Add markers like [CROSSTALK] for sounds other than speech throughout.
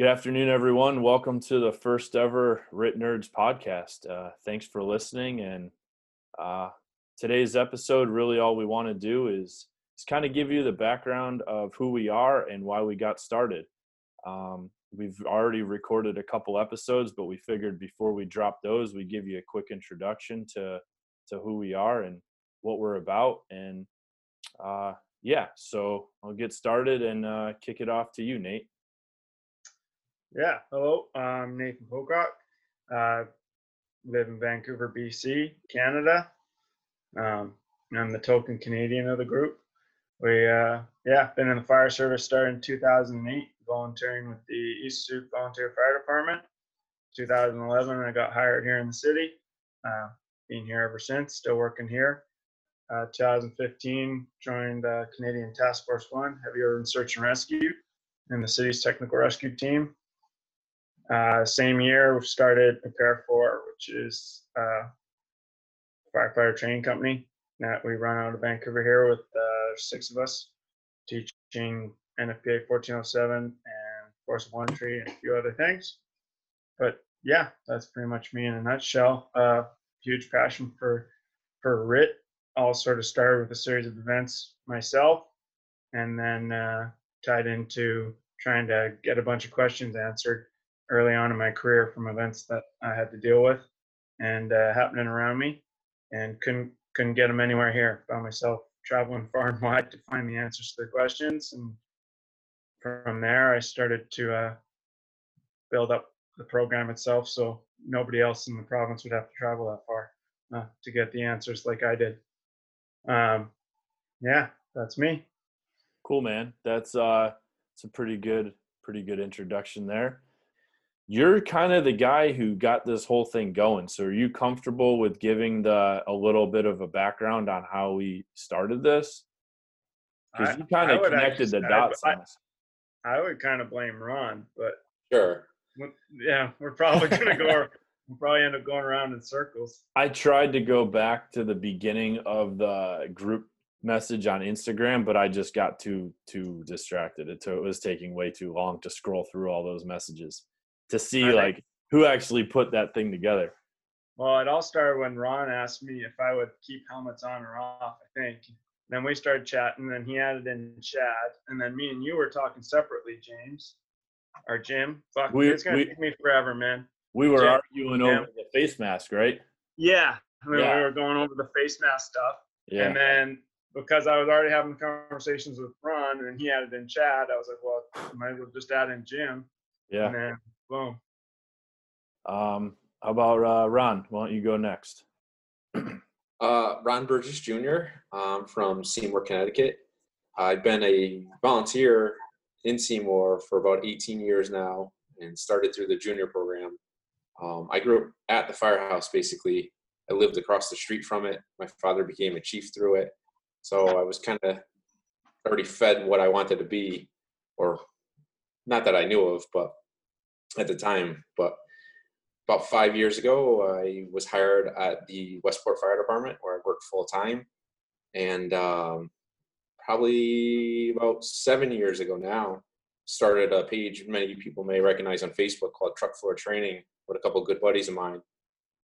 Good afternoon, everyone. Welcome to the first ever RIT Nerds podcast. Uh, thanks for listening. And uh, today's episode, really, all we want to do is, is kind of give you the background of who we are and why we got started. Um, we've already recorded a couple episodes, but we figured before we drop those, we give you a quick introduction to to who we are and what we're about. And uh, yeah, so I'll get started and uh, kick it off to you, Nate. Yeah, hello, I'm Nathan Pocock. Uh, live in Vancouver, BC, Canada. Um, I'm the token Canadian of the group. We, uh, yeah, been in the fire service started in 2008, volunteering with the East Volunteer Fire Department. 2011, I got hired here in the city. Uh, been here ever since, still working here. Uh, 2015, joined uh, Canadian Task Force One, Heavy Urban Search and Rescue, in the city's technical rescue team. Uh, same year, we started Prepare For, which is a firefighter training company that we run out of Vancouver here with uh, six of us, teaching NFPA 1407 and Force of One Tree and a few other things. But yeah, that's pretty much me in a nutshell. Uh, huge passion for for RIT. All sort of started with a series of events myself, and then uh, tied into trying to get a bunch of questions answered early on in my career from events that I had to deal with and uh, happening around me, and couldn't couldn't get them anywhere here. Found myself traveling far and wide to find the answers to the questions, and from there I started to uh, build up the program itself, so nobody else in the province would have to travel that far uh, to get the answers like I did. Um, yeah, that's me. Cool, man. That's uh, it's a pretty good, pretty good introduction there you're kind of the guy who got this whole thing going. So are you comfortable with giving the a little bit of a background on how we started this? Because you kind of connected the dots. I, I, I, would kind of blame Ron, but sure. Yeah, we're probably [LAUGHS] gonna go. we'll probably end up going around in circles. I tried to go back to the beginning of the group message on Instagram, but I just got too too distracted. It, it was taking way too long to scroll through all those messages to see I like who actually put that thing together. Well, it all started when Ron asked me if I would keep helmets on or off. I think. Then we started chatting. Then he added in Chad, and then me and you were talking separately, James or Jim. Fuck, we, it's gonna we, take me forever, man. We were Jim, arguing Jim. over the face mask, right? Yeah. I mean, yeah. we were going over the face mask stuff. Yeah. And then because I was already having conversations with Ron and he added in Chad, I was like, well, I might as well just add in Jim. Yeah. And then Boom. Um, how about uh, Ron? Why don't you go next? uh, Ron Burgess Jr. Um, from Seymour, Connecticut. I've been a volunteer in Seymour for about 18 years now and started through the junior program. Um, I grew up at the firehouse basically. I lived across the street from it. My father became a chief through it. So I was kind of already fed what I wanted to be, or not that I knew of, but at the time. But about five years ago, I was hired at the Westport Fire Department where I worked full time. And um, probably about seven years ago now, started a page many people may recognize on Facebook called Truck Floor Training with a couple good buddies of mine.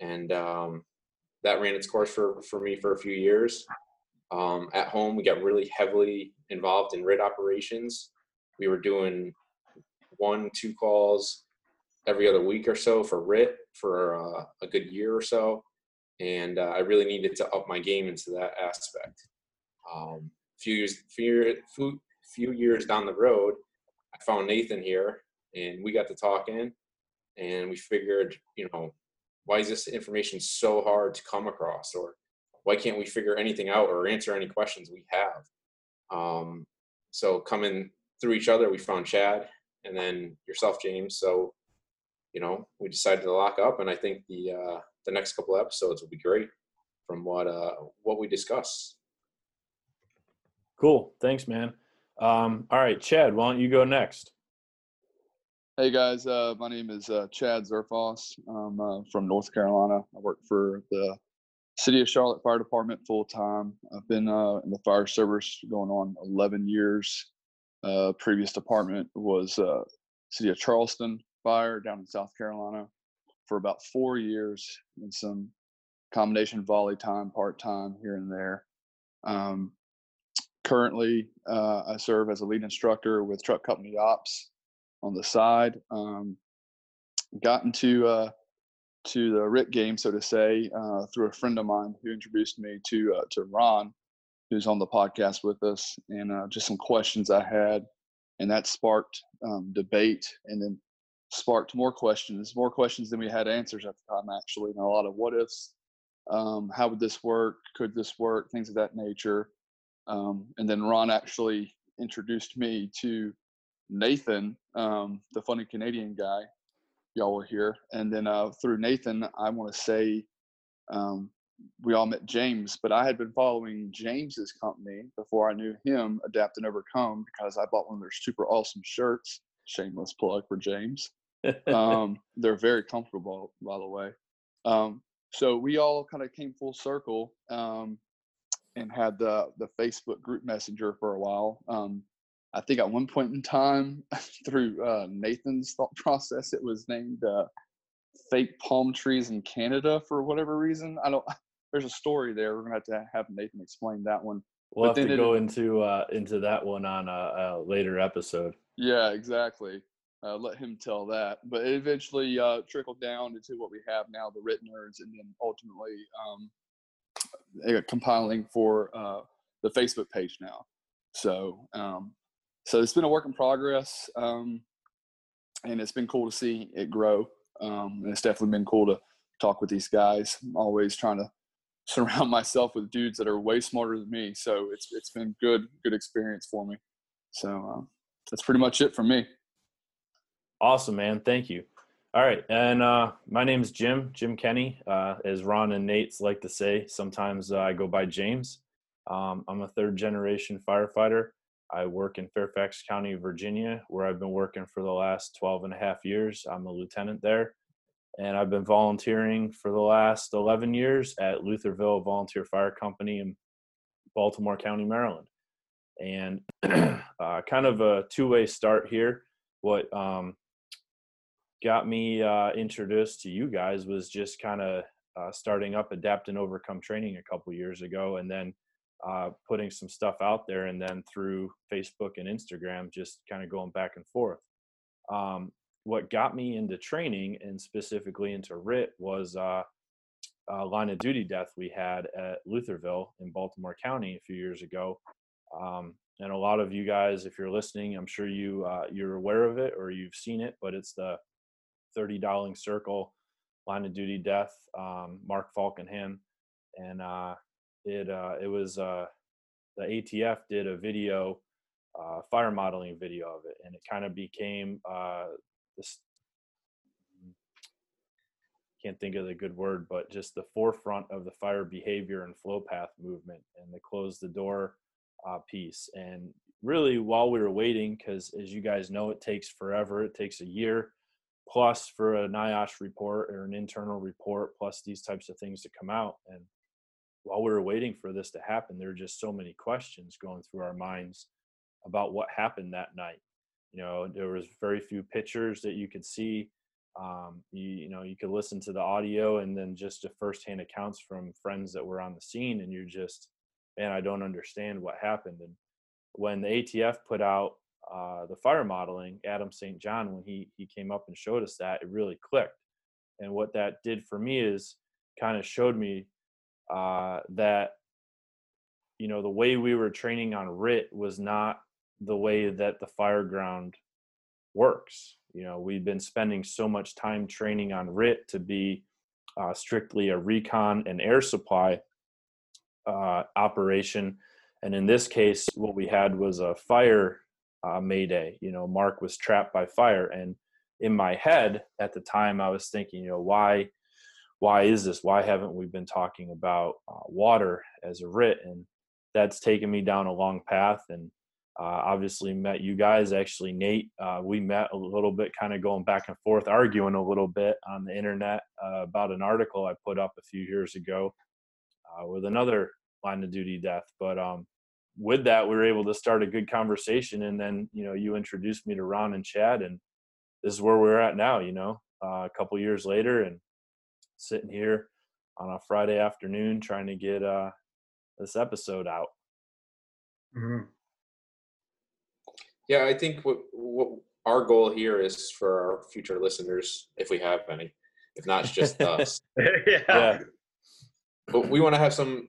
And um, that ran its course for, for me for a few years. Um, at home, we got really heavily involved in RIT operations. We were doing one, two calls every other week or so for RIT for uh, a good year or so, and uh, I really needed to up my game into that aspect. Um, few years, few, few, years down the road, I found Nathan here, and we got to talking, and we figured, you know, why is this information so hard to come across, or why can't we figure anything out or answer any questions we have? Um, so coming through each other, we found Chad, and then yourself, James. So you know, we decided to lock up, and I think the uh, the next couple episodes will be great from what uh, what we discuss. Cool, thanks, man. Um, all right, Chad, why don't you go next? Hey guys, uh, my name is uh, Chad Zerfoss. I'm uh, from North Carolina. I work for the City of Charlotte Fire Department full time. I've been uh, in the fire service going on 11 years. Uh, previous department was uh, city of Charleston fire down in South Carolina for about four years and some combination volley time, part time here and there. Um, currently, uh, I serve as a lead instructor with Truck Company Ops on the side. Um, got into uh, to the RIT game, so to say, uh, through a friend of mine who introduced me to uh, to Ron, who's on the podcast with us, and uh, just some questions I had, and that sparked um, debate, and then sparked more questions, more questions than we had answers at the time, actually, and a lot of what ifs. Um, how would this work? Could this work? Things of that nature. Um, and then Ron actually introduced me to Nathan, um, the funny Canadian guy, y'all were here. And then uh, through Nathan, I want to say um, we all met James, but I had been following James's company before I knew him, Adapt and Overcome, because I bought one of their super awesome shirts. Shameless plug for James. [LAUGHS] um, they're very comfortable, by the way. Um, so we all kind of came full circle um, and had the the Facebook group messenger for a while. Um, I think at one point in time, [LAUGHS] through uh, Nathan's thought process, it was named uh, "Fake Palm Trees in Canada" for whatever reason. I don't. [LAUGHS] There's a story there. We're gonna have to have Nathan explain that one. We'll but have to go it, into uh, into that one on a, a later episode. Yeah, exactly. Uh, let him tell that. But it eventually uh, trickled down into what we have now, the RIT Nerds, and then ultimately um, compiling for uh, the Facebook page now. So um, so it's been a work in progress, um, and it's been cool to see it grow. Um, and it's definitely been cool to talk with these guys. I'm always trying to [LAUGHS] surround myself with dudes that are way smarter than me. So it's it's been good good experience for me. So um, that's pretty much it for me. Awesome, man. Thank you. All right, and uh, my name is Jim Jim Kenny, uh, as Ron and Nate's like to say. Sometimes uh, I go by James. Um, I'm a third generation firefighter. I work in Fairfax County, Virginia, where I've been working for the last 12 and a half years. I'm a lieutenant there. And I've been volunteering for the last 11 years at Lutherville Volunteer Fire Company in Baltimore County, Maryland. And [CLEARS THROAT] uh, kind of a two way start here. What um, got me uh, introduced to you guys was just kind of uh, starting up Adapt and Overcome training a couple years ago. And then uh, putting some stuff out there and then through Facebook and Instagram, just kind of going back and forth. Um, what got me into training and specifically into RIT was uh, a line of duty death we had at Lutherville in Baltimore County a few years ago. Um, and a lot of you guys, if you're listening, I'm sure you uh, you're aware of it or you've seen it, but it's the 30 Dowling Circle line of duty death, um, Mark Falkenhan, and uh, it uh, it was uh, the ATF did a video, uh, fire modeling video of it, and it kind of became uh, this. Can't think of the good word, but just the forefront of the fire behavior and flow path movement, and they closed the door uh, piece. And really, while we were waiting, because as you guys know, it takes forever. It takes a year plus for a NIOSH report or an internal report, plus these types of things to come out. And while we were waiting for this to happen, there were just so many questions going through our minds about what happened that night. You know, there was very few pictures that you could see. Um, you, you know, you could listen to the audio and then just the firsthand accounts from friends that were on the scene, and you're just, man, I don't understand what happened. And when the ATF put out uh, the fire modeling, Adam St. John, when he he came up and showed us that, it really clicked. And what that did for me is kind of showed me uh, that you know the way we were training on RIT was not the way that the fireground works. You know, we've been spending so much time training on RIT to be uh, strictly a recon and air supply uh, operation, and in this case, what we had was a fire uh, mayday. You know, Mark was trapped by fire, and in my head at the time, I was thinking, you know, why why is this? Why haven't we been talking about uh, water as a RIT? And that's taken me down a long path. And uh, obviously met you guys. Actually, Nate, uh, we met a little bit, kind of going back and forth, arguing a little bit on the internet uh, about an article I put up a few years ago uh, with another line of duty death. But um, with that, we were able to start a good conversation. And then, you know, you introduced me to Ron and Chad, and this is where we're at now. You know, uh, a couple years later, and sitting here on a Friday afternoon trying to get uh, this episode out. hmm Yeah, I think what, what our goal here is for our future listeners, if we have any, if not, it's just [LAUGHS] us. [LAUGHS] yeah. Yeah. But we want to have some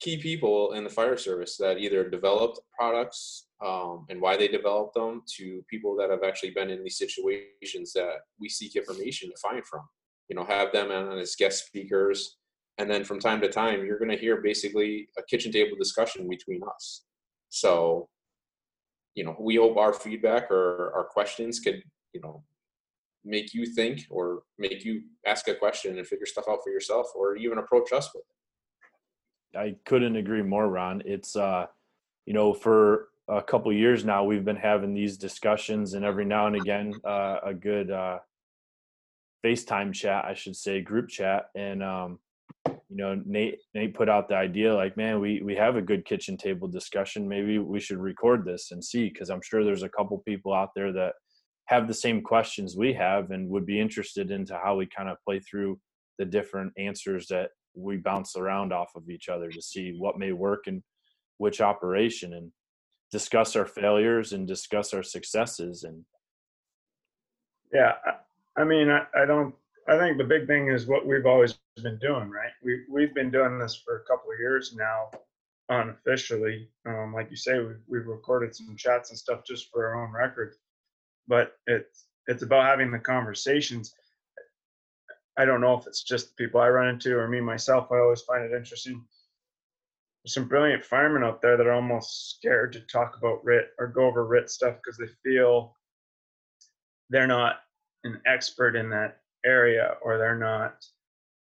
key people in the fire service that either developed products um, and why they developed them to people that have actually been in these situations that we seek information to find from. You know, have them on as guest speakers. And then from time to time, you're going to hear basically a kitchen table discussion between us. So, you know, we hope our feedback or our questions could, you know, make you think or make you ask a question and figure stuff out for yourself or even approach us with it. I couldn't agree more, Ron. It's uh, you know, for a couple years now, we've been having these discussions, and every now and again, uh, a good uh, FaceTime chat, I should say, group chat, and um, you know, Nate Nate put out the idea like, man, we we have a good kitchen table discussion. Maybe we should record this and see, because I'm sure there's a couple people out there that have the same questions we have and would be interested into how we kind of play through the different answers that we bounce around off of each other to see what may work and which operation and discuss our failures and discuss our successes and Yeah, I, mean, I, I don't. I think the big thing is what we've always been doing, right? We we've been doing this for a couple of years now, unofficially. Um, like you say, we've we've recorded some chats and stuff just for our own record, but it's it's about having the conversations. I don't know if it's just the people I run into or me myself. I always find it interesting. There's some brilliant firemen out there that are almost scared to talk about RIT or go over RIT stuff because they feel they're not an expert in that area or they're not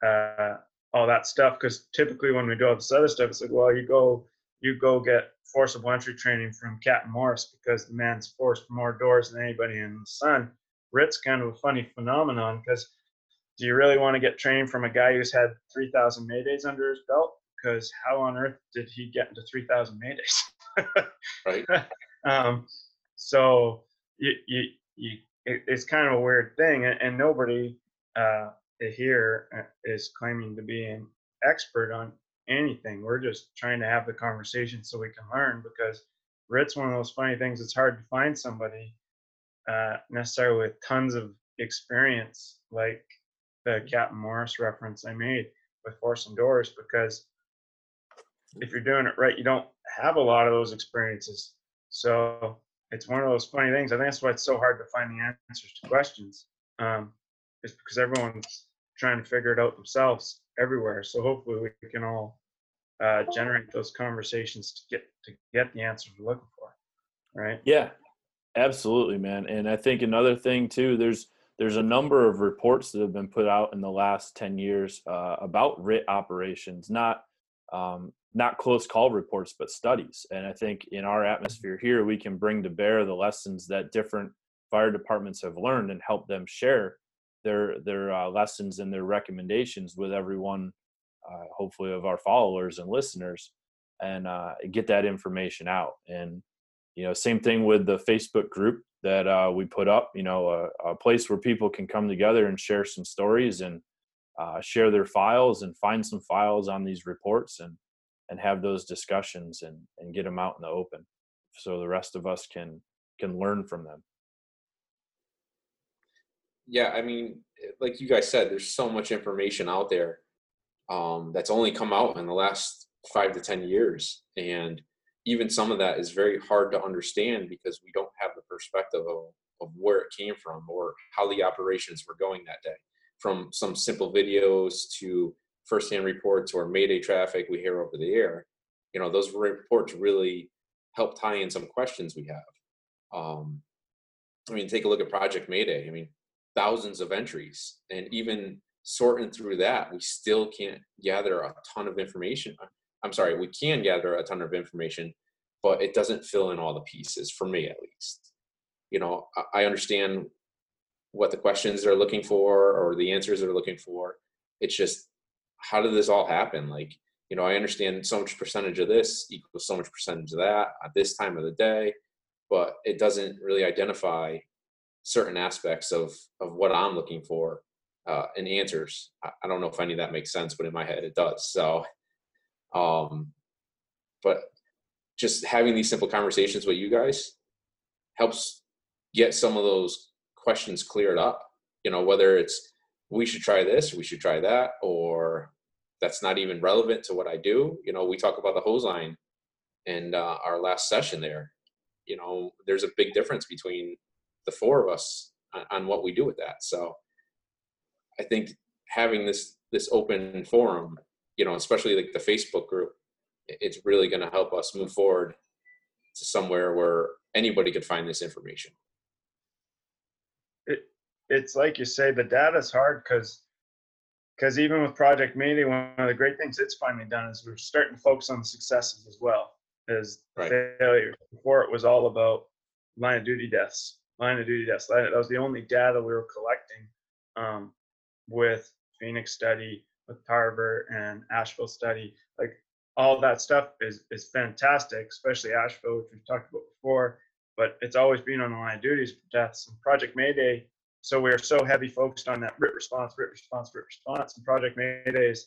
uh, all that stuff. Because typically when we do all this other stuff, it's like, well, you go you go get forcible entry training from Captain Morris because the man's forced more doors than anybody in the sun. RIT's kind of a funny phenomenon because do you really want to get trained from a guy who's had 3,000 Maydays under his belt? Because how on earth did he get into 3,000 Maydays? Right. [LAUGHS] um, so you, you, you, it, it's kind of a weird thing, and, and nobody uh, here uh, claiming to be an expert on anything. We're just trying to have the conversation so we can learn because RIT's one of those funny things. It's hard to find somebody uh, necessarily with tons of experience like the Captain Morris reference I made with Force and doors because if you're doing it right, you don't have a lot of those experiences. So it's one of those funny things. I think that's why it's so hard to find the answers to questions. Um, because everyone's trying to figure it out themselves everywhere. So hopefully we can all uh, generate those conversations to get to get the answers we're looking for. Right? yeah absolutely man and i think another thing too there's there's a number of reports that have been put out in the last 10 years uh, about RIT operations not um, not close call reports but studies and i think in our atmosphere here we can bring to bear the lessons that different fire departments have learned and help them share their their uh, lessons and their recommendations with everyone uh, hopefully of our followers and listeners and uh, get that information out. And you know same thing with the facebook group that uh, we put up you know a, a, place where people can come together and share some stories and uh, share their files and find some files on these reports and and have those discussions and and get them out in the open so the rest of us can can learn from them yeah i mean like you guys said there's so much information out there um, that's only come out in the last five to ten years and even some of that is very hard to understand because we don't have the perspective of, of where it came from or how the operations were going that day. From some simple videos to firsthand reports or mayday traffic we hear over the air you know those reports really help tie in some questions we have. Um, i mean take a look at project mayday. I mean thousands of entries and even sorting through that we still can't gather a ton of information uh, I'm sorry, we can gather a ton of information, but it doesn't fill in all the pieces for me at least. You know, I understand what the questions they're looking for or the answers they're looking for. It's just how did this all happen? Like, you know, I understand so much percentage of this equals so much percentage of that at this time of the day, but it doesn't really identify certain aspects of of what I'm looking for uh, in answers. I, I don't know if any of that makes sense, but in my head it does. So, um, but just having these simple conversations with you guys helps get some of those questions cleared up. You know, whether it's we should try this, we should try that, or that's not even relevant to what I do. You know, we talk about the hose line and uh, our last session there. You know, there's a big difference between the four of us on, on what we do with that. So I think having this this open forum, you know, especially like the Facebook group, it's really going to help us move forward to somewhere where anybody could find this information. It, it's like you say, the data is hard because because even with Project Mayday, one of the great things it's finally done is we're starting to focus on the successes as well as Right. failure. Before it was all about line of duty deaths, line of duty deaths. That was the only data we were collecting um, with Phoenix study, with Tarver and Asheville study. Like all that stuff is is fantastic, especially Asheville, which we've talked about before. But it's always been on the line of duties deaths. And Project Mayday so we are so heavy focused on that RIT response, RIT response, RIT response, and Project Maydays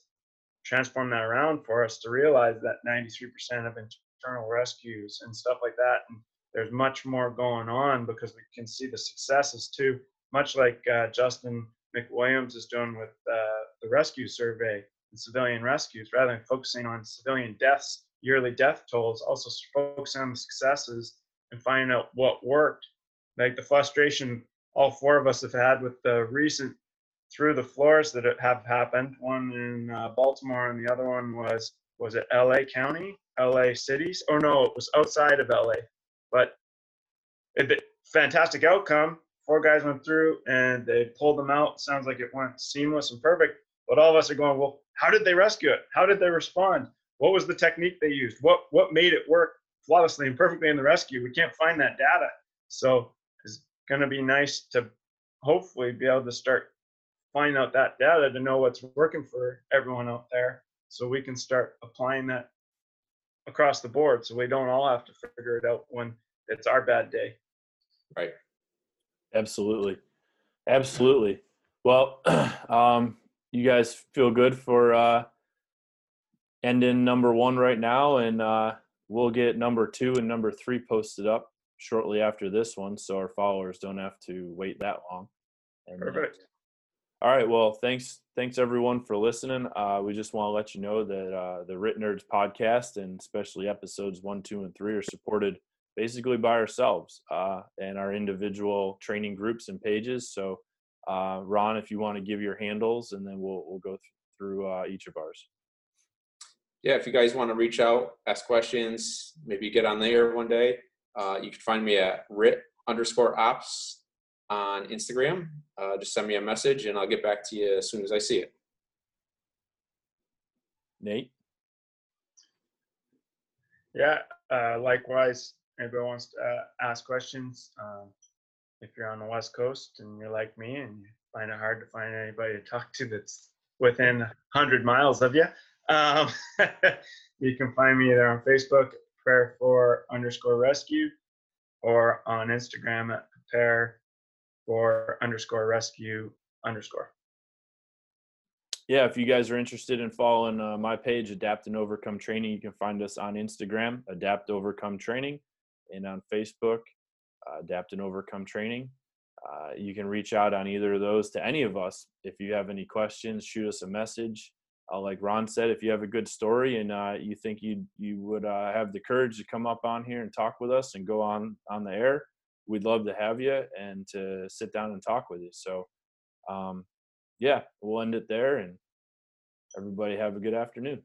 transform that around for us to realize that 93% of internal rescues and stuff like that. And there's much more going on because we can see the successes too, much like uh, Justin McWilliams is doing with uh, the rescue survey and civilian rescues, rather than focusing on civilian deaths, yearly death tolls, also focusing on the successes and finding out what worked. Like the frustration all four of us have had with the recent through the floors that have happened. One in uh, Baltimore, and the other one was was it L.A. County, L.A. cities? Oh no, it was outside of L.A. But it, fantastic outcome. Four guys went through and they pulled them out. Sounds like it went seamless and perfect. But all of us are going, well, how did they rescue it? How did they respond? What was the technique they used? What what made it work flawlessly and perfectly in the rescue? We can't find that data. So it's going to be nice to hopefully be able to start finding out that data to know what's working for everyone out there so we can start applying that across the board so we don't all have to figure it out when it's our bad day right absolutely absolutely well [CLEARS THROAT] um, you guys feel good for uh, ending number one right now and uh, we'll get number two and number three posted up shortly after this one, so our followers don't have to wait that long. And, Perfect. Uh, all right. Well, thanks. Thanks everyone for listening. Uh, we just want to let you know that uh, the RIT Nerds podcast and especially episodes one, two, and three are supported basically by ourselves uh, and our individual training groups and pages. So, uh, Ron, if you want to give your handles, and then we'll we'll go th- through uh, each of ours. Yeah, if you guys want to reach out, ask questions, maybe get on there one day. Uh, you can find me at rit underscore ops on Instagram. Uh, just send me a message and I'll get back to you as soon as I see it. Nate? Yeah, uh, likewise, anybody wants to uh, ask questions, um, if you're on the West Coast and you're like me and you find it hard to find anybody to talk to that's within 100 miles of you, um, [LAUGHS] you can find me either on Facebook prepare for underscore rescue or on Instagram at prepare for underscore rescue underscore. Yeah, if you guys are interested in following uh, my page, Adapt and Overcome Training, you can find us on Instagram, Adapt Overcome Training, and on Facebook, uh, Adapt and Overcome Training. Uh, you can reach out on either of those to any of us. If you have any questions, shoot us a message uh, like Ron said, if you have a good story and uh, you think you you would uh, have the courage to come up on here and talk with us and go on on the air, we'd love to have you and to sit down and talk with you. So, um, yeah, we'll end it there, and everybody have a good afternoon.